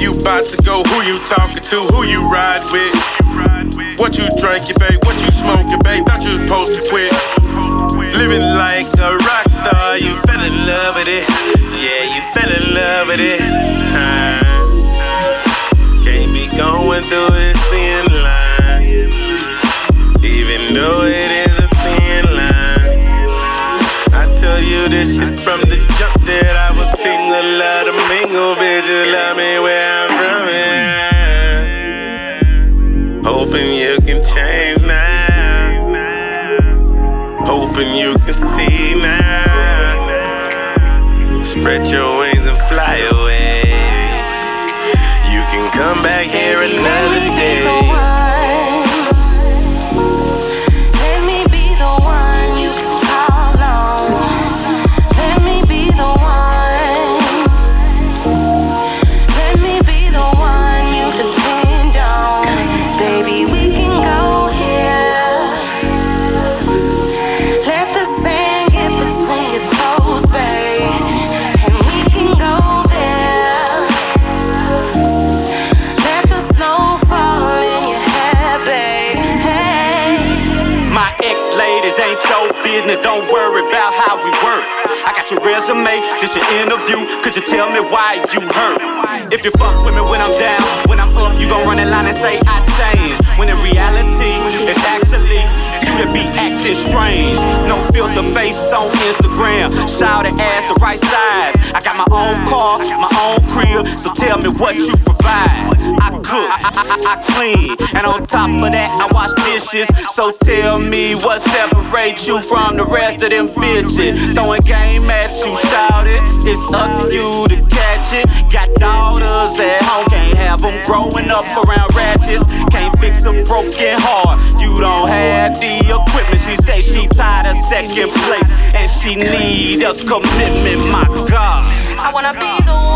you about to go? Who you talking to? Who you ride with? What you drinking, babe? What you smoking, babe? Thought you was supposed to quit. Living like a rock star, you fell in love with it. Yeah, you fell in love with it. Huh. Can't be going through this thin line, even though it is a thin line. I tell you this shit from the jump that I was single, love to mingle, bitch. You love me see now. Spread your wings and fly away. You can come back here another day. Ain't your business, don't worry about how we work. I got your resume, this your interview. Could you tell me why you hurt? If you fuck with me when I'm down, when I'm up, you gon' run in line and say I changed. When in reality, it's actually you that be acting strange. No filter face on Instagram, shout ass the right size. I got my own car, my crib, so tell me what you provide. I cook, I, I, I clean, and on top of that, I wash dishes. So tell me what separates you from the rest of them bitches. Throwing game at you, shout it. It's up to you to catch it. Got daughters at home, can't have them growing up around ratchets. Can't fix a broken heart. You don't have the equipment. She say she tired of second place, and she need a commitment. My God. I wanna be the one.